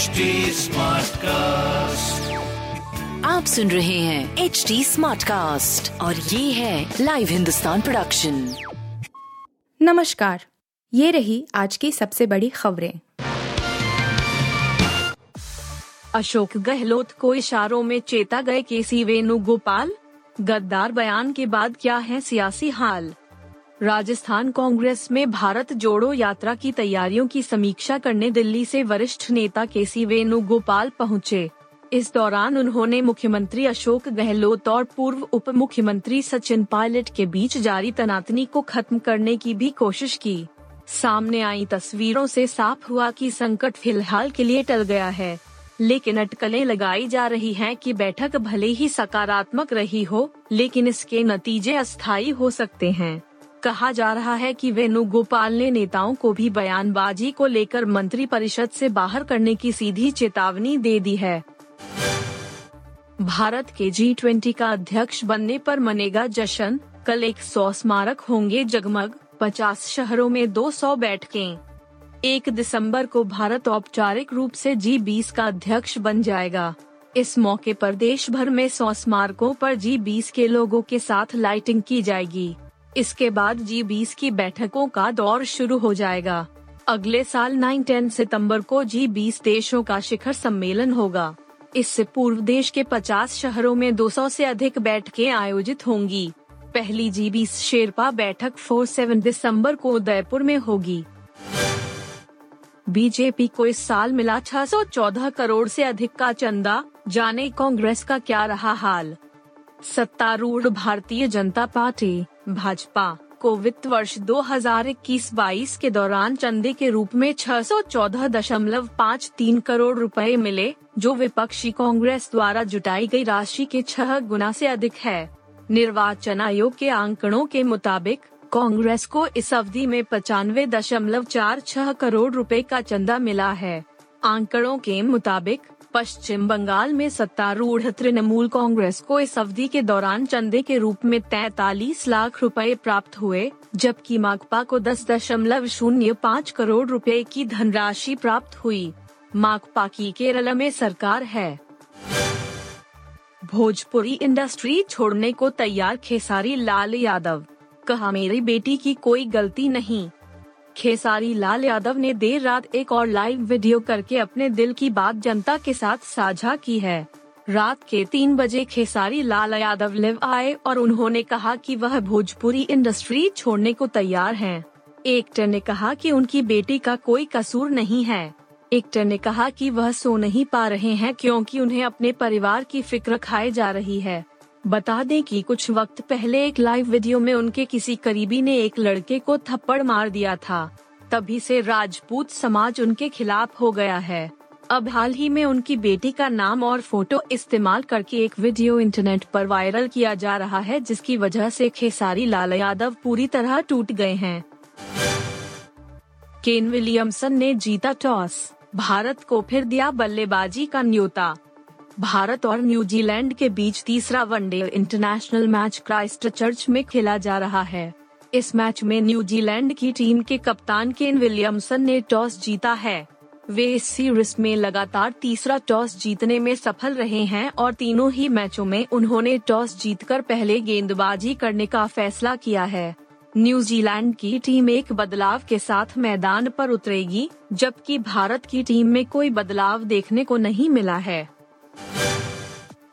HD cast आप सुन रहे हैं एच डी स्मार्ट कास्ट और ये है लाइव हिंदुस्तान प्रोडक्शन नमस्कार ये रही आज की सबसे बड़ी खबरें। अशोक गहलोत को इशारों में चेता गए केसी वेणुगोपाल? गद्दार बयान के बाद क्या है सियासी हाल? राजस्थान कांग्रेस में भारत जोड़ो यात्रा की तैयारियों की समीक्षा करने दिल्ली से वरिष्ठ नेता के सी वेणुगोपाल पहुँचे। इस दौरान उन्होंने मुख्यमंत्री अशोक गहलोत और पूर्व उप मुख्यमंत्री सचिन पायलट के बीच जारी तनातनी को खत्म करने की भी कोशिश की सामने आई तस्वीरों से साफ़ हुआ कि संकट फ़िलहाल के लिए टल गया है, लेकिन अटकलें लगाई जा रही हैं कि बैठक भले ही सकारात्मक रही हो, लेकिन इसके नतीजे अस्थायी हो सकते हैं कहा जा रहा है कि वेणुगोपाल ने नेताओं को भी बयानबाजी को लेकर मंत्री परिषद से बाहर करने की सीधी चेतावनी दे दी है। भारत के जी ट्वेंटी का अध्यक्ष बनने पर मनेगा जश्न, कल एक सौ स्मारक होंगे जगमग, पचास शहरों में 200 बैठकें। एक दिसंबर को भारत औपचारिक रूप से जी बीस का अध्यक्ष बन जाएगा। इस मौके पर देश भर में सौ स्मारकों पर जी बीस के लोगों के साथ लाइटिंग की जाएगी। इसके बाद जी बीस की बैठकों का दौर शुरू हो जाएगा। अगले साल 9-10 सितंबर को जी बीस देशों का शिखर सम्मेलन होगा। इससे पूर्व देश के 50 शहरों में 200 से अधिक बैठकें आयोजित होंगी। पहली जी बीस शेरपा बैठक 4-7 दिसंबर को उदयपुर में होगी। बीजेपी को इस साल मिला 614 करोड़ से अधिक का चंदा, जाने कांग्रेस का क्या रहा हाल। सत्तारूढ़ भारतीय जनता पार्टी, भाजपा, को वित्त वर्ष 2021-22 के दौरान चंदे के रूप में 614.53 करोड़ रुपए मिले, जो विपक्षी कांग्रेस द्वारा जुटाई गई राशि के छह गुना से अधिक है। निर्वाचन आयोग के आंकड़ों के मुताबिक, कांग्रेस को इस अवधि में पचानवे दशमलव चार छह करोड़ रुपए का चंदा मिला है। आंकड़ों के मुताबिक पश्चिम बंगाल में सत्तारूढ़ तृणमूल कांग्रेस को इस अवधि के दौरान चंदे के रूप में 43 लाख रुपए प्राप्त हुए, जबकि माकपा को दस दशमलव शून्य पाँच करोड़ रुपए की धनराशि प्राप्त हुई। माकपा की केरल में सरकार है। भोजपुरी इंडस्ट्री छोड़ने को तैयार खेसारी लाल यादव, कहा, मेरी बेटी की कोई गलती नहीं। खेसारी लाल यादव ने देर रात एक और लाइव वीडियो करके अपने दिल की बात जनता के साथ साझा की है। रात के तीन बजे खेसारी लाल यादव लिव आए और उन्होंने कहा कि वह भोजपुरी इंडस्ट्री छोड़ने को तैयार हैं। एक्टर ने कहा कि उनकी बेटी का कोई कसूर नहीं है। एक्टर ने कहा कि वह सो नहीं पा रहे हैं क्योंकि उन्हें अपने परिवार की फ़िक्र खाए जा रही है। बता दें कि कुछ वक्त पहले एक लाइव वीडियो में उनके किसी करीबी ने एक लड़के को थप्पड़ मार दिया था। तभी से राजपूत समाज उनके खिलाफ हो गया है। अब हाल ही में उनकी बेटी का नाम और फ़ोटो इस्तेमाल करके एक वीडियो इंटरनेट पर वायरल किया जा रहा है, जिसकी वजह से खेसारी लाल यादव पूरी तरह टूट गए हैं। केन विलियमसन ने जीता टॉस। भारत को फिर दिया बल्लेबाजी का न्योता। भारत और न्यूजीलैंड के बीच तीसरा one day international match Christchurch में खेला जा रहा है। इस मैच में न्यूजीलैंड की टीम के कप्तान केन विलियमसन ने टॉस जीता है। वे इस सीरीज़ में लगातार तीसरा टॉस जीतने में सफल रहे हैं और तीनों ही मैचों में उन्होंने टॉस जीतकर पहले गेंदबाजी करने का फैसला किया है। न्यूजीलैंड की टीम एक बदलाव के साथ मैदान पर उतरेगी, जबकि भारत की टीम में कोई बदलाव देखने को नहीं मिला है।